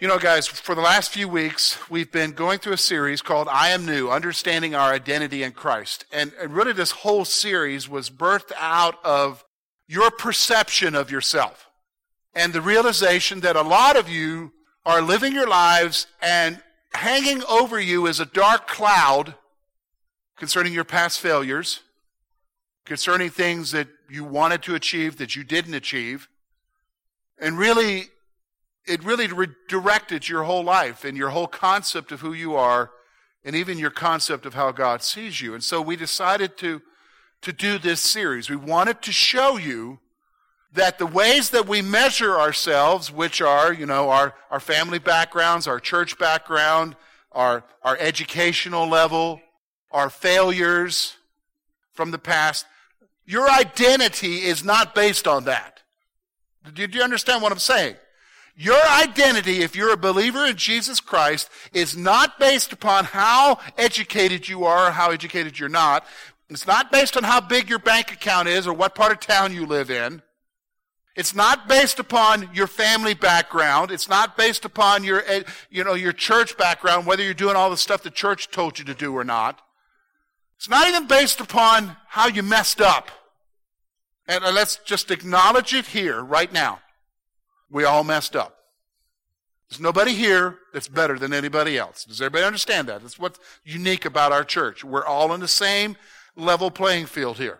You know, guys, for the last few weeks, we've been going through a series called I Am New Understanding Our Identity in Christ. And, and really, this whole series was birthed out of your perception of yourself and the realization that a lot of you are living your lives and hanging over you is a dark cloud concerning your past failures, concerning things that you wanted to achieve that you didn't achieve. And really, it really redirected your whole life and your whole concept of who you are and even your concept of how God sees you. And so we decided to, to do this series. We wanted to show you that the ways that we measure ourselves, which are, you know, our, our family backgrounds, our church background, our, our educational level, our failures from the past, your identity is not based on that. Do you understand what I'm saying? Your identity, if you're a believer in Jesus Christ, is not based upon how educated you are or how educated you're not. It's not based on how big your bank account is or what part of town you live in. It's not based upon your family background. It's not based upon your, eh, you know, your church background, whether you're doing all the stuff the church told you to do or not. It's not even based upon how you messed up. And uh, let's just acknowledge it here right now. We all messed up. There's nobody here that's better than anybody else. Does everybody understand that? That's what's unique about our church. We're all in the same level playing field here.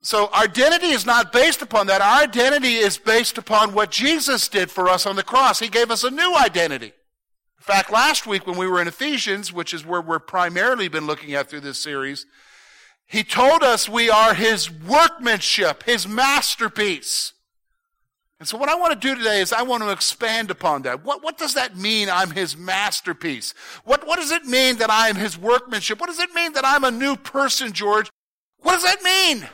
So our identity is not based upon that. Our identity is based upon what Jesus did for us on the cross. He gave us a new identity. In fact, last week when we were in Ephesians, which is where we're primarily been looking at through this series, he told us we are his workmanship, his masterpiece. And so what I want to do today is I want to expand upon that. What, what does that mean I'm his masterpiece? What, what does it mean that I am his workmanship? What does it mean that I'm a new person, George? What does that mean?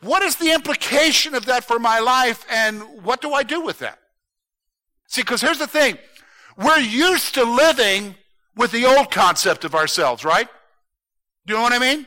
What is the implication of that for my life and what do I do with that? See, because here's the thing. We're used to living with the old concept of ourselves, right? Do you know what I mean?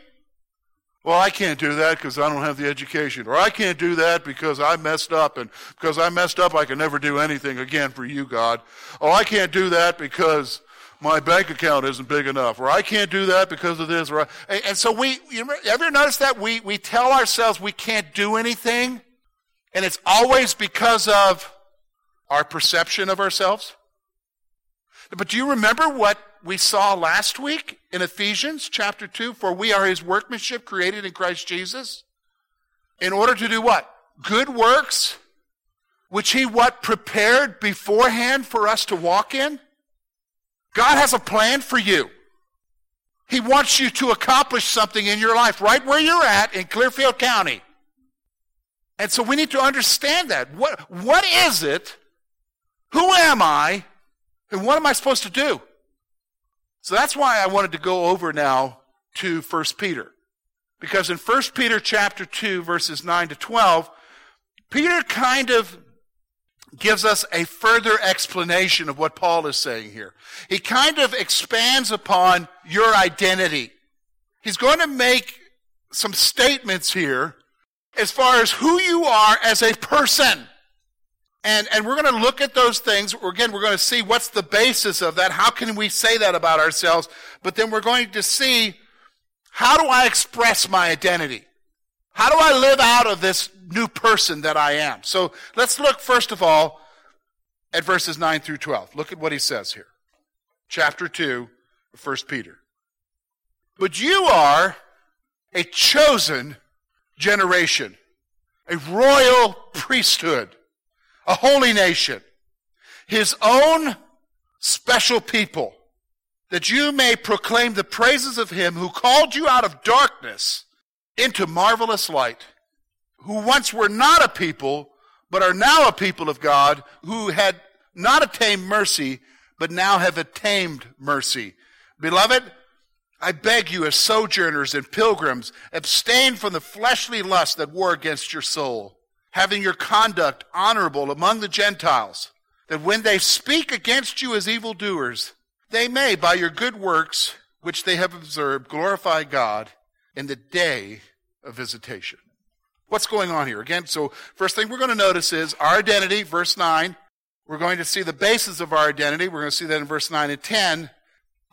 Well, I can't do that because I don't have the education. Or I can't do that because I messed up and because I messed up I can never do anything again for you, God. Oh, I can't do that because my bank account isn't big enough. Or I can't do that because of this. Or I, and so we, you ever notice that we, we tell ourselves we can't do anything and it's always because of our perception of ourselves? But do you remember what we saw last week in Ephesians chapter 2? For we are his workmanship created in Christ Jesus. In order to do what? Good works, which he what? Prepared beforehand for us to walk in? God has a plan for you. He wants you to accomplish something in your life right where you're at in Clearfield County. And so we need to understand that. What, what is it? Who am I? And what am I supposed to do? So that's why I wanted to go over now to 1 Peter. Because in 1 Peter chapter 2 verses 9 to 12, Peter kind of gives us a further explanation of what Paul is saying here. He kind of expands upon your identity. He's going to make some statements here as far as who you are as a person. And, and we're going to look at those things. Again, we're going to see what's the basis of that. How can we say that about ourselves? But then we're going to see how do I express my identity? How do I live out of this new person that I am? So let's look first of all at verses 9 through 12. Look at what he says here. Chapter 2 of 1 Peter. But you are a chosen generation, a royal priesthood a holy nation, his own special people, that you may proclaim the praises of him who called you out of darkness into marvelous light, who once were not a people, but are now a people of God, who had not attained mercy, but now have attained mercy. Beloved, I beg you, as sojourners and pilgrims, abstain from the fleshly lust that war against your soul, having your conduct honorable among the Gentiles, that when they speak against you as evildoers, they may, by your good works, which they have observed, glorify God in the day of visitation. What's going on here? Again, so first thing we're going to notice is our identity, verse 9. We're going to see the basis of our identity. We're going to see that in verse 9 and 10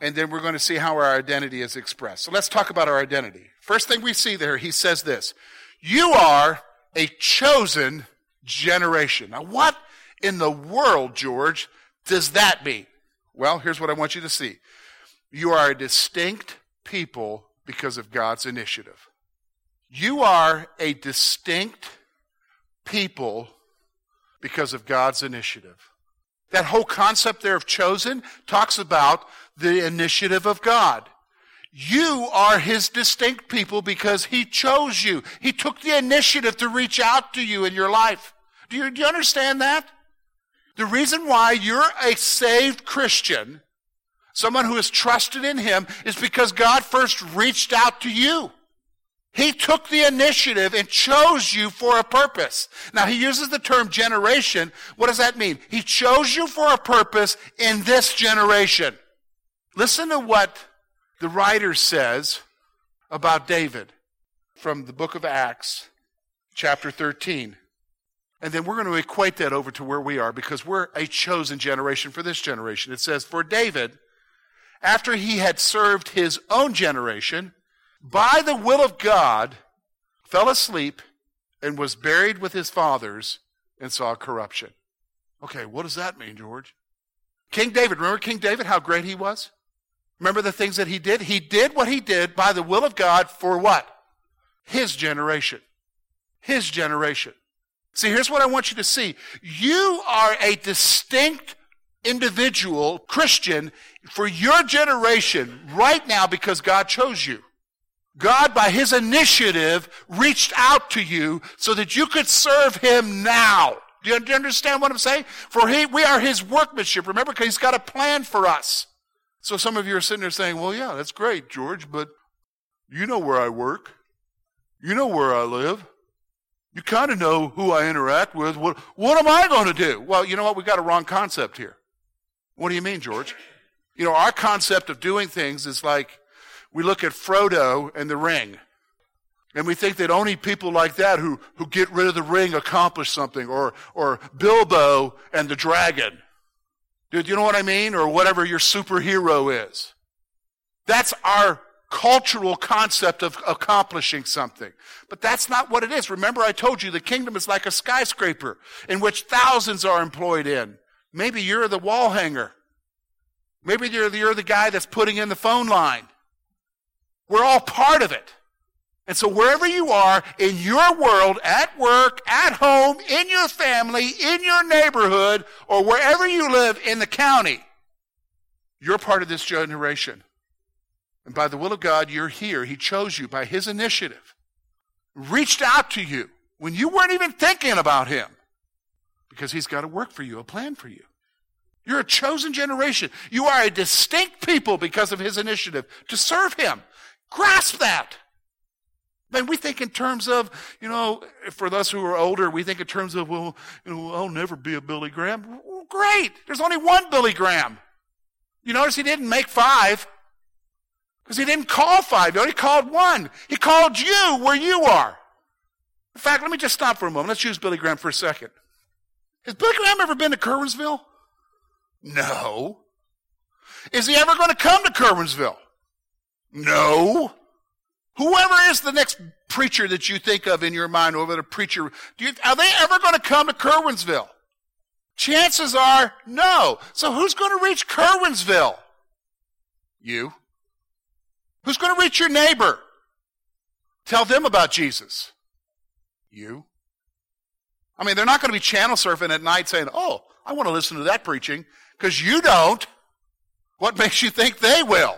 and then we're going to see how our identity is expressed. So let's talk about our identity. First thing we see there, he says this You are a chosen generation. Now, what in the world, George, does that mean? Well, here's what I want you to see you are a distinct people because of God's initiative. You are a distinct people because of God's initiative. That whole concept there of chosen talks about the initiative of God. You are his distinct people because he chose you. He took the initiative to reach out to you in your life. Do you, do you understand that? The reason why you're a saved Christian, someone who has trusted in him, is because God first reached out to you. He took the initiative and chose you for a purpose. Now, he uses the term generation. What does that mean? He chose you for a purpose in this generation. Listen to what the writer says about David from the book of Acts, chapter 13. And then we're going to equate that over to where we are because we're a chosen generation for this generation. It says, For David, after he had served his own generation, by the will of God, fell asleep and was buried with his fathers and saw corruption. Okay, what does that mean, George? King David, remember King David, how great he was? Remember the things that he did? He did what he did by the will of God for what? His generation. His generation. See, here's what I want you to see. You are a distinct individual, Christian, for your generation right now because God chose you. God, by His initiative, reached out to you so that you could serve Him now. Do you, understand what I'm saying? For he, we are His workmanship. Remember, because He's got a plan for us. So some of you are sitting there saying, well, yeah, that's great, George, but you know where I work. You know where I live. You kind of know who I interact with. What, what am I going to do? Well, you know what? We've got a wrong concept here. What do you mean, George? You know, our concept of doing things is like we look at Frodo and the ring. And we think that only people like that who, who get rid of the ring accomplish something, or, or Bilbo and the dragon. Do you know what I mean? Or whatever your superhero is. That's our cultural concept of accomplishing something. But that's not what it is. Remember, I told you the kingdom is like a skyscraper in which thousands are employed in. Maybe you're the wall hanger. Maybe you're the, you're the guy that's putting in the phone line. We're all part of it. And so wherever you are in your world, at work, at home, in your family, in your neighborhood, or wherever you live in the county, you're part of this generation. And by the will of God, you're here. He chose you by His initiative, reached out to you when you weren't even thinking about Him because He's got a work for you, a plan for you. You're a chosen generation. You are a distinct people because of His initiative to serve Him. Grasp that. Man, we think in terms of, you know, for us who are older, we think in terms of, well, you know, I'll never be a Billy Graham. Well, great. There's only one Billy Graham. You notice he didn't make five because he didn't call five. He only called one. He called you where you are. In fact, let me just stop for a moment. Let's use Billy Graham for a second. Has Billy Graham ever been to Curwensville? No. Is he ever going to come to Curwensville? No. Whoever is the next preacher that you think of in your mind, or the preacher, you, are they ever going to come to Curwensville? Chances are no. So who's going to reach Curwensville? You. Who's going to reach your neighbor? Tell them about Jesus. You. I mean, they're not going to be channel surfing at night saying, oh, I want to listen to that preaching, because you don't. What makes you think they will?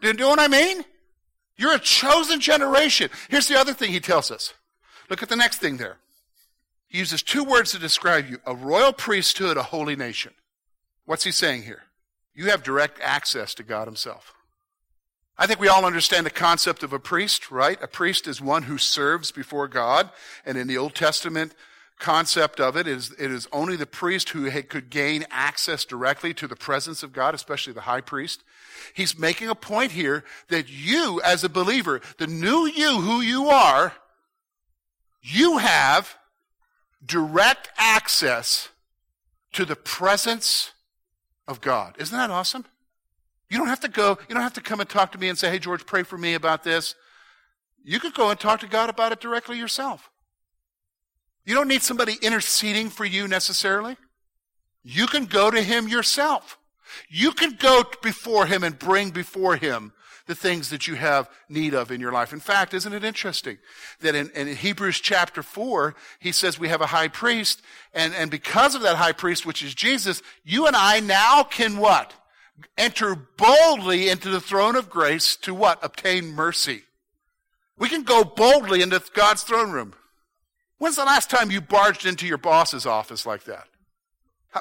Do you know what I mean? You're a chosen generation. Here's the other thing he tells us. Look at the next thing there. He uses two words to describe you a royal priesthood, a holy nation. What's he saying here? You have direct access to God Himself. I think we all understand the concept of a priest, right? A priest is one who serves before God. And in the Old Testament concept of it is, it is only the priest who could gain access directly to the presence of God, especially the high priest. He's making a point here that you, as a believer, the new you who you are, you have direct access to the presence of God. Isn't that awesome? You don't have to go, you don't have to come and talk to me and say, hey, George, pray for me about this. You could go and talk to God about it directly yourself. You don't need somebody interceding for you necessarily. You can go to Him yourself. You can go before Him and bring before Him the things that you have need of in your life. In fact, isn't it interesting that in, in, Hebrews chapter 4, he says we have a high priest, and, and because of that high priest, which is Jesus, you and I now can what? enter boldly into the throne of grace to what? Obtain mercy. We can go boldly into God's throne room. When's the last time you barged into your boss's office like that?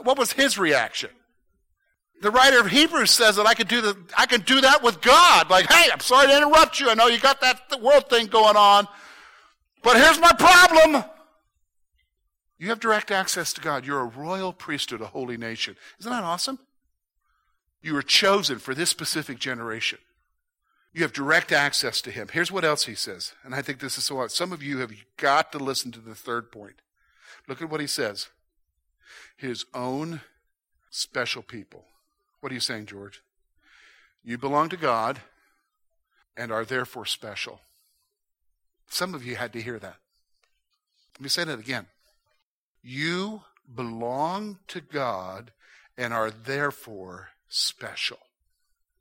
What was his reaction? The writer of Hebrews says that I could do the, I can do that with God. Like, hey, I'm sorry to interrupt you. I know you got that world thing going on, but here's my problem. You have direct access to God. You're a royal priesthood, a holy nation. Isn't that awesome? You were chosen for this specific generation. You have direct access to him. Here's what else he says, and I think this is so. Some of you have got to listen to the third point. Look at what he says. His own special people. What are you saying, George? You belong to God and are therefore special. Some of you had to hear that. Let me say that again. You belong to God and are therefore special.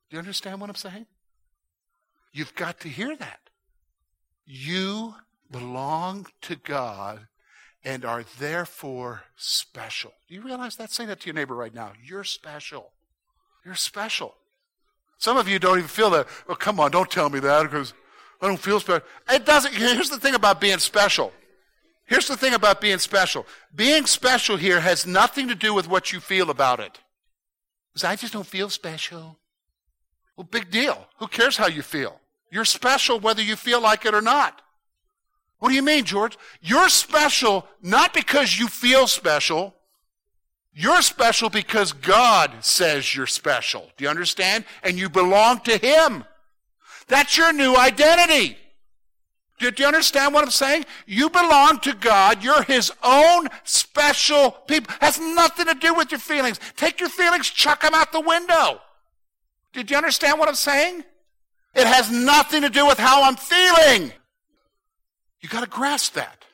Do you understand what I'm saying? You've got to hear that. You belong to God and are therefore special. Do you realize that? Say that to your neighbor right now. You're special. You're special. Some of you don't even feel that. Oh, come on, don't tell me that because I don't feel special. It doesn't. Here's the thing about being special. Here's the thing about being special. Being special here has nothing to do with what you feel about it. Because I just don't feel special. Well, big deal. Who cares how you feel? You're special whether you feel like it or not. What do you mean, George? You're special not because you feel special. You're special because God says you're special. Do you understand? And you belong to Him. That's your new identity. Do, you understand what I'm saying? You belong to God. You're His own special people. Has nothing to do with your feelings. Take your feelings, chuck them out the window. Did you understand what I'm saying? It has nothing to do with how I'm feeling. You got to grasp that.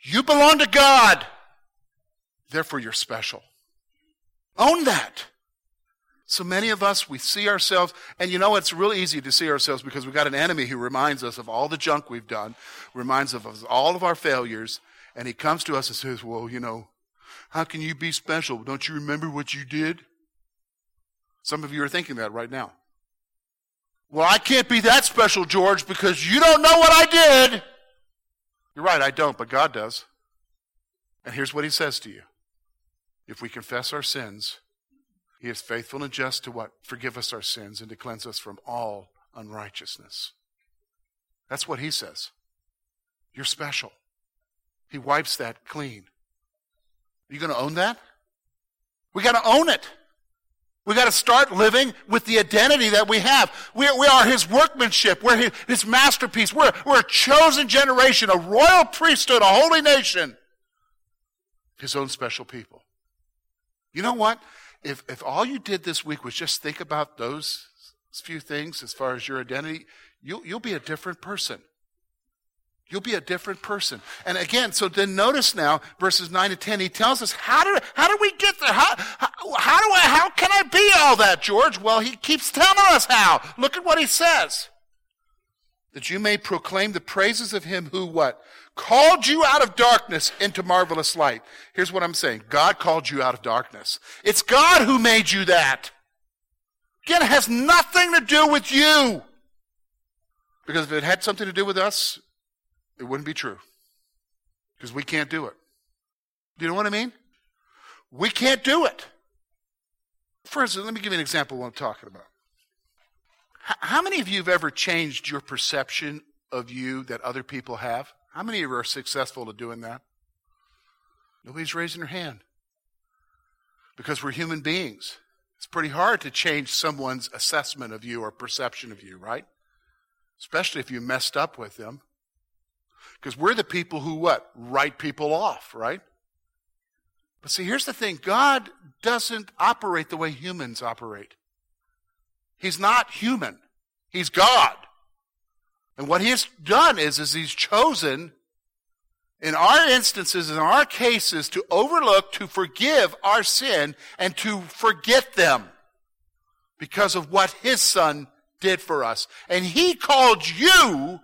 You belong to God. Therefore, you're special. Own that. So many of us, we see ourselves, and you know, it's real easy to see ourselves because we've got an enemy who reminds us of all the junk we've done, reminds us of all of our failures, and he comes to us and says, Well, you know, how can you be special? Don't you remember what you did? Some of you are thinking that right now. Well, I can't be that special, George, because you don't know what I did. You're right, I don't, but God does. And here's what he says to you If we confess our sins, he is faithful and just to what? Forgive us our sins and to cleanse us from all unrighteousness. That's what he says. You're special. He wipes that clean. Are you going to own that? We got to own it. We got to start living with the identity that we have. We, we are his workmanship. We're his, his masterpiece. We're, we're a chosen generation, a royal priesthood, a holy nation. His own special people. You know what? if, if all you did this week was just think about those few things as far as your identity, you'll, you'll be a different person. You'll be a different person. And again, so then notice now, verses 9 to 10, he tells us, how do, how do we get there? How, how, how do I, how can I be all that, George? Well, he keeps telling us how. Look at what he says. That you may proclaim the praises of him who what? Called you out of darkness into marvelous light. Here's what I'm saying. God called you out of darkness. It's God who made you that. Again, it has nothing to do with you. Because if it had something to do with us, it wouldn't be true. Because we can't do it. Do you know what I mean? We can't do it. For instance, let me give you an example of what I'm talking about. How many of you have ever changed your perception of you that other people have? How many of you are successful at doing that? Nobody's raising their hand. Because we're human beings. It's pretty hard to change someone's assessment of you or perception of you, right? Especially if you messed up with them. Because we're the people who what? Write people off, right? But see, here's the thing God doesn't operate the way humans operate. He's not human, He's God. And what He's done is, is He's chosen, in our instances, in our cases, to overlook, to forgive our sin, and to forget them because of what His Son did for us. And He called you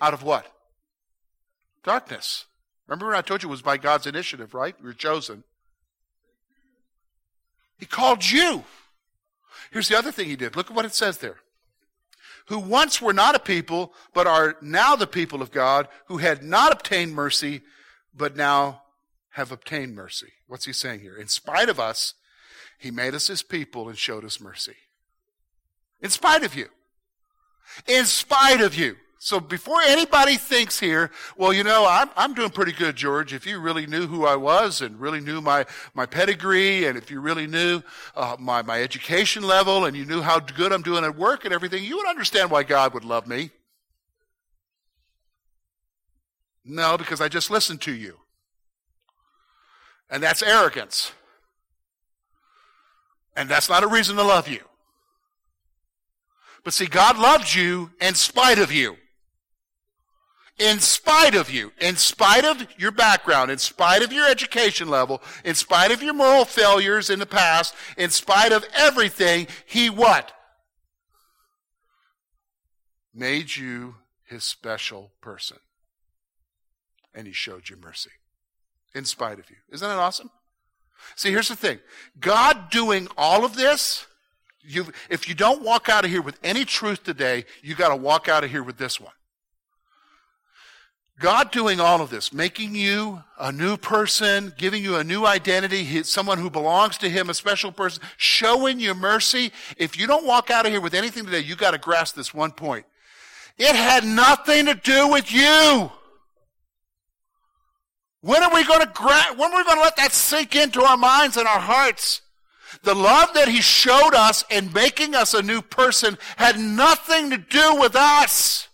out of what? Darkness. Remember when I told you it was by God's initiative, right? We were chosen. He called you. Here's the other thing he did. Look at what it says there. Who once were not a people, but are now the people of God, who had not obtained mercy, but now have obtained mercy. What's he saying here? In spite of us, he made us his people and showed us mercy. In spite of you. In spite of you. So before anybody thinks here, well, you know, I'm, I'm doing pretty good, George. If you really knew who I was and really knew my, my pedigree and if you really knew uh, my, my education level and you knew how good I'm doing at work and everything, you would understand why God would love me. No, because I just listened to you. And that's arrogance. And that's not a reason to love you. But see, God loves you in spite of you in spite of you, in spite of your background, in spite of your education level, in spite of your moral failures in the past, in spite of everything, he what? Made you his special person. And he showed you mercy. In spite of you. Isn't that awesome? See, here's the thing. God doing all of this, you, if you don't walk out of here with any truth today, you got to walk out of here with this one. God doing all of this, making you a new person, giving you a new identity, someone who belongs to Him, a special person, showing you mercy. If you don't walk out of here with anything today, you got to grasp this one point. It had nothing to do with you. When are we going to gra- when are we going to let that sink into our minds and our hearts? The love that He showed us in making us a new person had nothing to do with us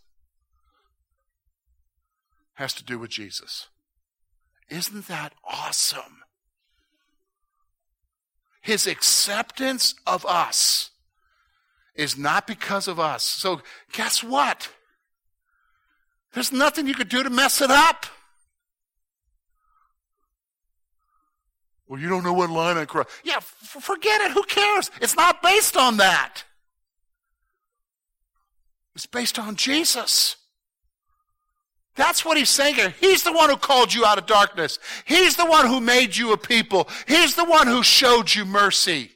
has to do with Jesus. Isn't that awesome? His acceptance of us is not because of us. So, guess what? There's nothing you could do to mess it up. Well, you don't know what line I cross. Yeah, f- forget it. Who cares? It's not based on that. It's based on Jesus. That's what he's saying here. He's the one who called you out of darkness. He's the one who made you a people. He's the one who showed you mercy.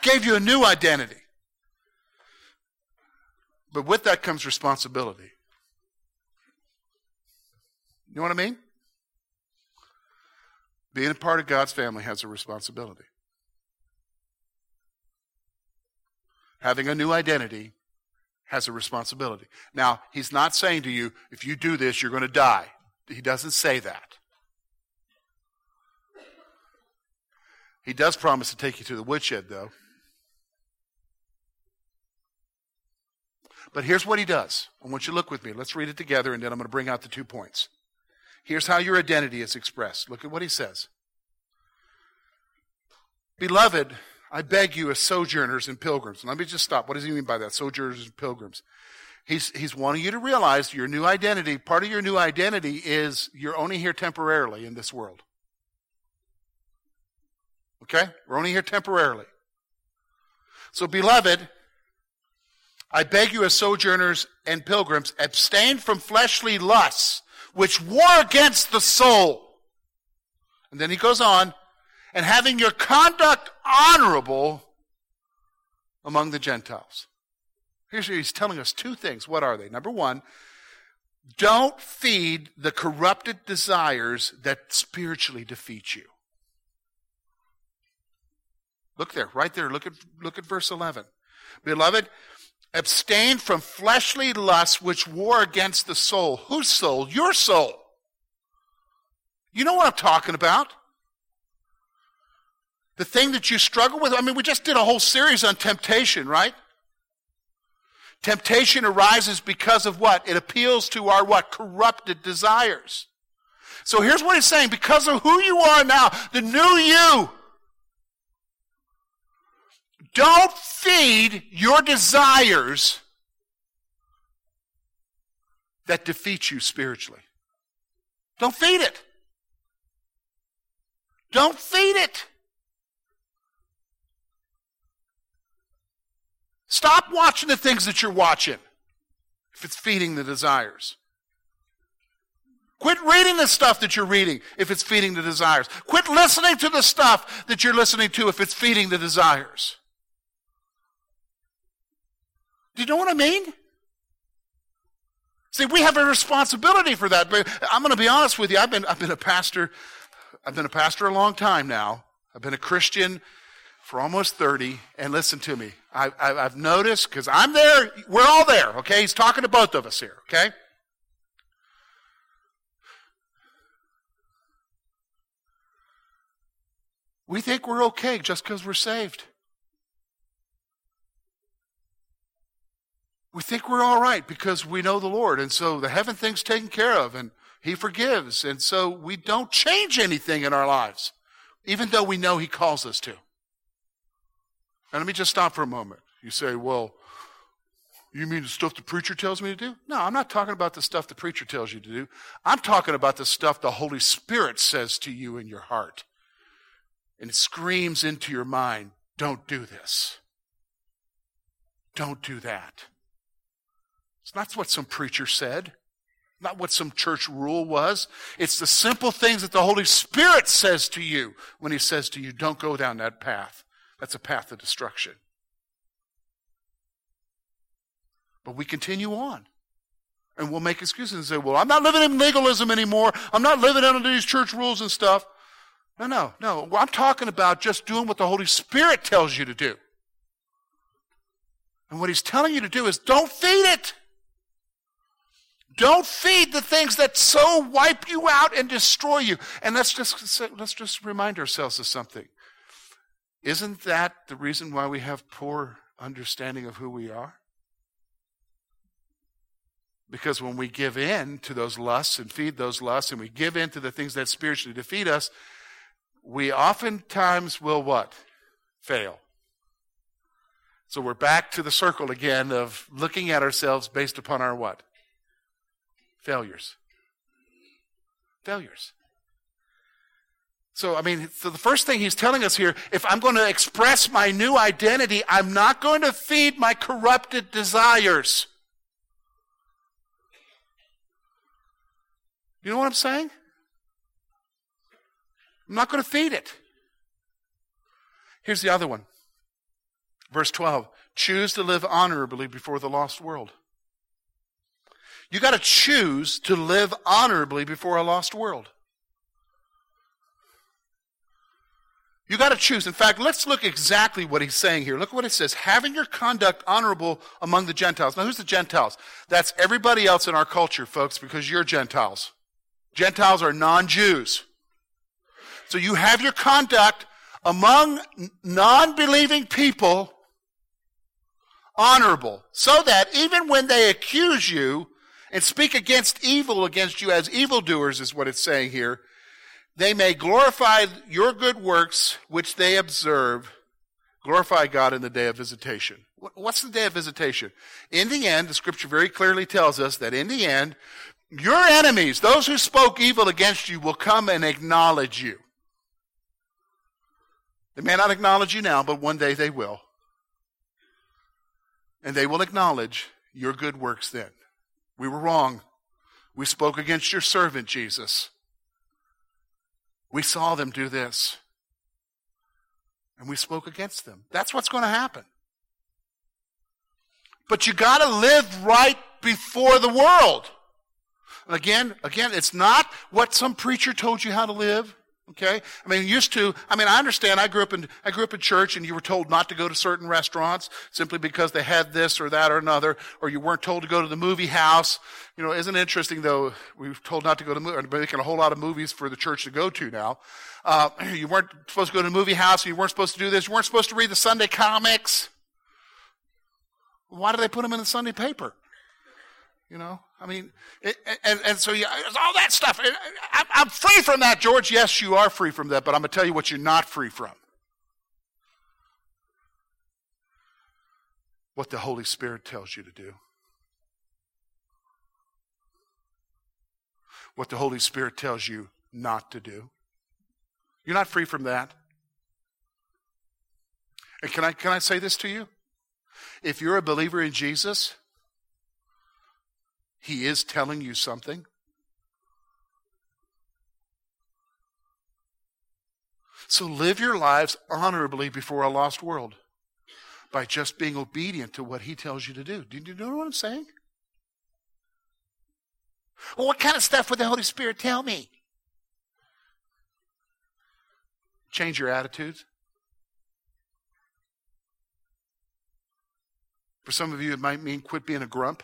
Gave you a new identity. But with that comes responsibility. You know what I mean? Being a part of God's family has a responsibility. Having a new identity has a responsibility. Now, he's not saying to you, if you do this, you're going to die. He doesn't say that. He does promise to take you to the woodshed, though. But here's what he does. I want you to look with me. Let's read it together, and then I'm going to bring out the two points. Here's how your identity is expressed. Look at what he says. Beloved, I beg you as sojourners and pilgrims. Let me just stop. What does he mean by that? Sojourners and pilgrims. He's, he's wanting you to realize your new identity, part of your new identity is you're only here temporarily in this world. Okay? We're only here temporarily. So, beloved, I beg you as sojourners and pilgrims, abstain from fleshly lusts, which war against the soul. And then he goes on, and having your conduct honorable among the Gentiles. Here's he's telling us two things. What are they? Number one, don't feed the corrupted desires that spiritually defeat you. Look there, right there. Look at, look at verse 11. Beloved, abstain from fleshly lusts which war against the soul. Whose soul? Your soul. You know what I'm talking about. The thing that you struggle with. I mean, we just did a whole series on temptation, right? Temptation arises because of what? It appeals to our what? Corrupted desires. So here's what he's saying. Because of who you are now, the new you, don't feed your desires that defeat you spiritually. Don't feed it. Don't feed it. Stop watching the things that you're watching if it's feeding the desires. Quit reading the stuff that you're reading if it's feeding the desires. Quit listening to the stuff that you're listening to if it's feeding the desires. Do you know what I mean? See, we have a responsibility for that. But I'm going to be honest with you. I've been, I've been a pastor. I've been a pastor a long time now. I've been a Christian for almost 30. And listen to me. I, I've noticed, because I'm there, we're all there, okay? He's talking to both of us here, okay? We think we're okay just because we're saved. We think we're all right because we know the Lord. And so the heaven thing's taken care of and He forgives. And so we don't change anything in our lives, even though we know He calls us to. And let me just stop for a moment. You say, well, you mean the stuff the preacher tells me to do? No, I'm not talking about the stuff the preacher tells you to do. I'm talking about the stuff the Holy Spirit says to you in your heart. And it screams into your mind, don't do this. Don't do that. It's not what some preacher said, not what some church rule was. It's the simple things that the Holy Spirit says to you when He says to you, don't go down that path. That's a path of destruction. But we continue on. And we'll make excuses and say, well, I'm not living in legalism anymore. I'm not living under these church rules and stuff. No, no, no. I'm talking about just doing what the Holy Spirit tells you to do. And what He's telling you to do is don't feed it. Don't feed the things that so wipe you out and destroy you. And let's just, let's just remind ourselves of something. Isn't that the reason why we have poor understanding of who we are? Because when we give in to those lusts and feed those lusts and we give in to the things that spiritually defeat us, we oftentimes will what? Fail. So we're back to the circle again of looking at ourselves based upon our what? Failures. Failures. So, I mean, so the first thing he's telling us here if I'm going to express my new identity, I'm not going to feed my corrupted desires. You know what I'm saying? I'm not going to feed it. Here's the other one. Verse 12 choose to live honorably before the lost world. You got to choose to live honorably before a lost world. You got to choose. In fact, let's look exactly what he's saying here. Look at what it says. Having your conduct honorable among the Gentiles. Now, who's the Gentiles? That's everybody else in our culture, folks, because you're Gentiles. Gentiles are non-Jews. So you have your conduct among non-believing people honorable, so that even when they accuse you and speak against evil against you as evildoers, is what it's saying here, they may glorify your good works which they observe, glorify God in the day of visitation. What's the day of visitation? In the end, the scripture very clearly tells us that in the end, your enemies, those who spoke evil against you, will come and acknowledge you. They may not acknowledge you now, but one day they will. And they will acknowledge your good works then. We were wrong. We spoke against your servant, Jesus. We saw them do this. And we spoke against them. That's what's going to happen. But you got to live right before the world. Again, again, it's not what some preacher told you how to live. Okay? I mean, used to, I mean, I understand I grew up in, I grew up in church and you were told not to go to certain restaurants simply because they had this or that or another, or you weren't told to go to the movie house. You know, isn't it interesting though, we were told not to go to, we're making a whole lot of movies for the church to go to now. Uh, you weren't supposed to go to the movie house, you weren't supposed to do this, you weren't supposed to read the Sunday comics. Why do they put them in the Sunday paper? You know, I mean, it, and, and so yeah, all that stuff. I'm, I'm free from that, George. Yes, you are free from that, but I'm going to tell you what you're not free from. What the Holy Spirit tells you to do. What the Holy Spirit tells you not to do. You're not free from that. And can I, can I say this to you? If you're a believer in Jesus, he is telling you something? So live your lives honorably before a lost world by just being obedient to what He tells you to do. Do you know what I'm saying? Well, what kind of stuff would the Holy Spirit tell me? Change your attitudes. For some of you, it might mean quit being a grump.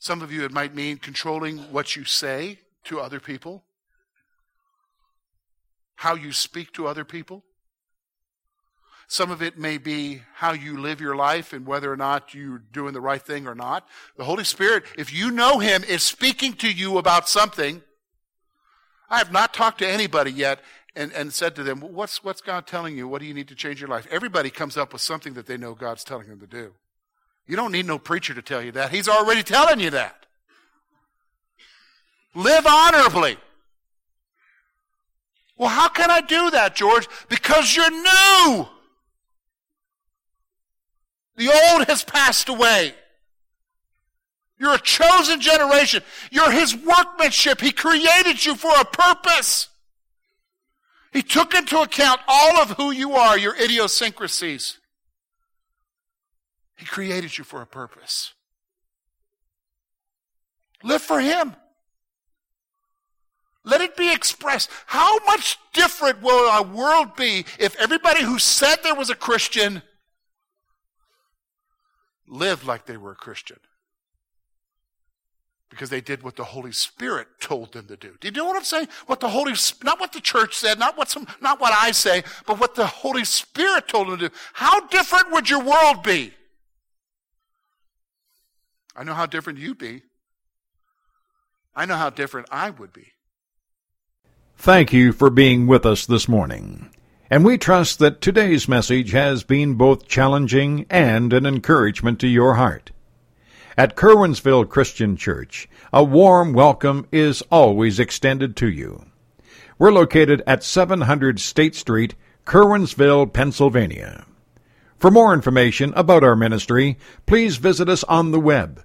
Some of you, it might mean controlling what you say to other people, how you speak to other people. Some of it may be how you live your life and whether or not you're doing the right thing or not. The Holy Spirit, if you know Him, is speaking to you about something. I have not talked to anybody yet and, and said to them, what's, what's God telling you? What do you need to change your life? Everybody comes up with something that they know God's telling them to do. You don't need no preacher to tell you that. He's already telling you that. Live honorably. Well, how can I do that, George? Because you're new. The old has passed away. You're a chosen generation. You're His workmanship. He created you for a purpose. He took into account all of who you are, your idiosyncrasies. He created you for a purpose. Live for Him. Let it be expressed. How much different will our world be if everybody who said there was a Christian lived like they were a Christian? Because they did what the Holy Spirit told them to do. Do you know what I'm saying? What the Holy, not what the church said, not what some, not what I say, but what the Holy Spirit told them to do. How different would your world be? I know how different you'd be. I know how different I would be. Thank you for being with us this morning. And we trust that today's message has been both challenging and an encouragement to your heart. At Curwensville Christian Church, a warm welcome is always extended to you. We're located at 700 State Street, Curwensville, Pennsylvania. For more information about our ministry, please visit us on the web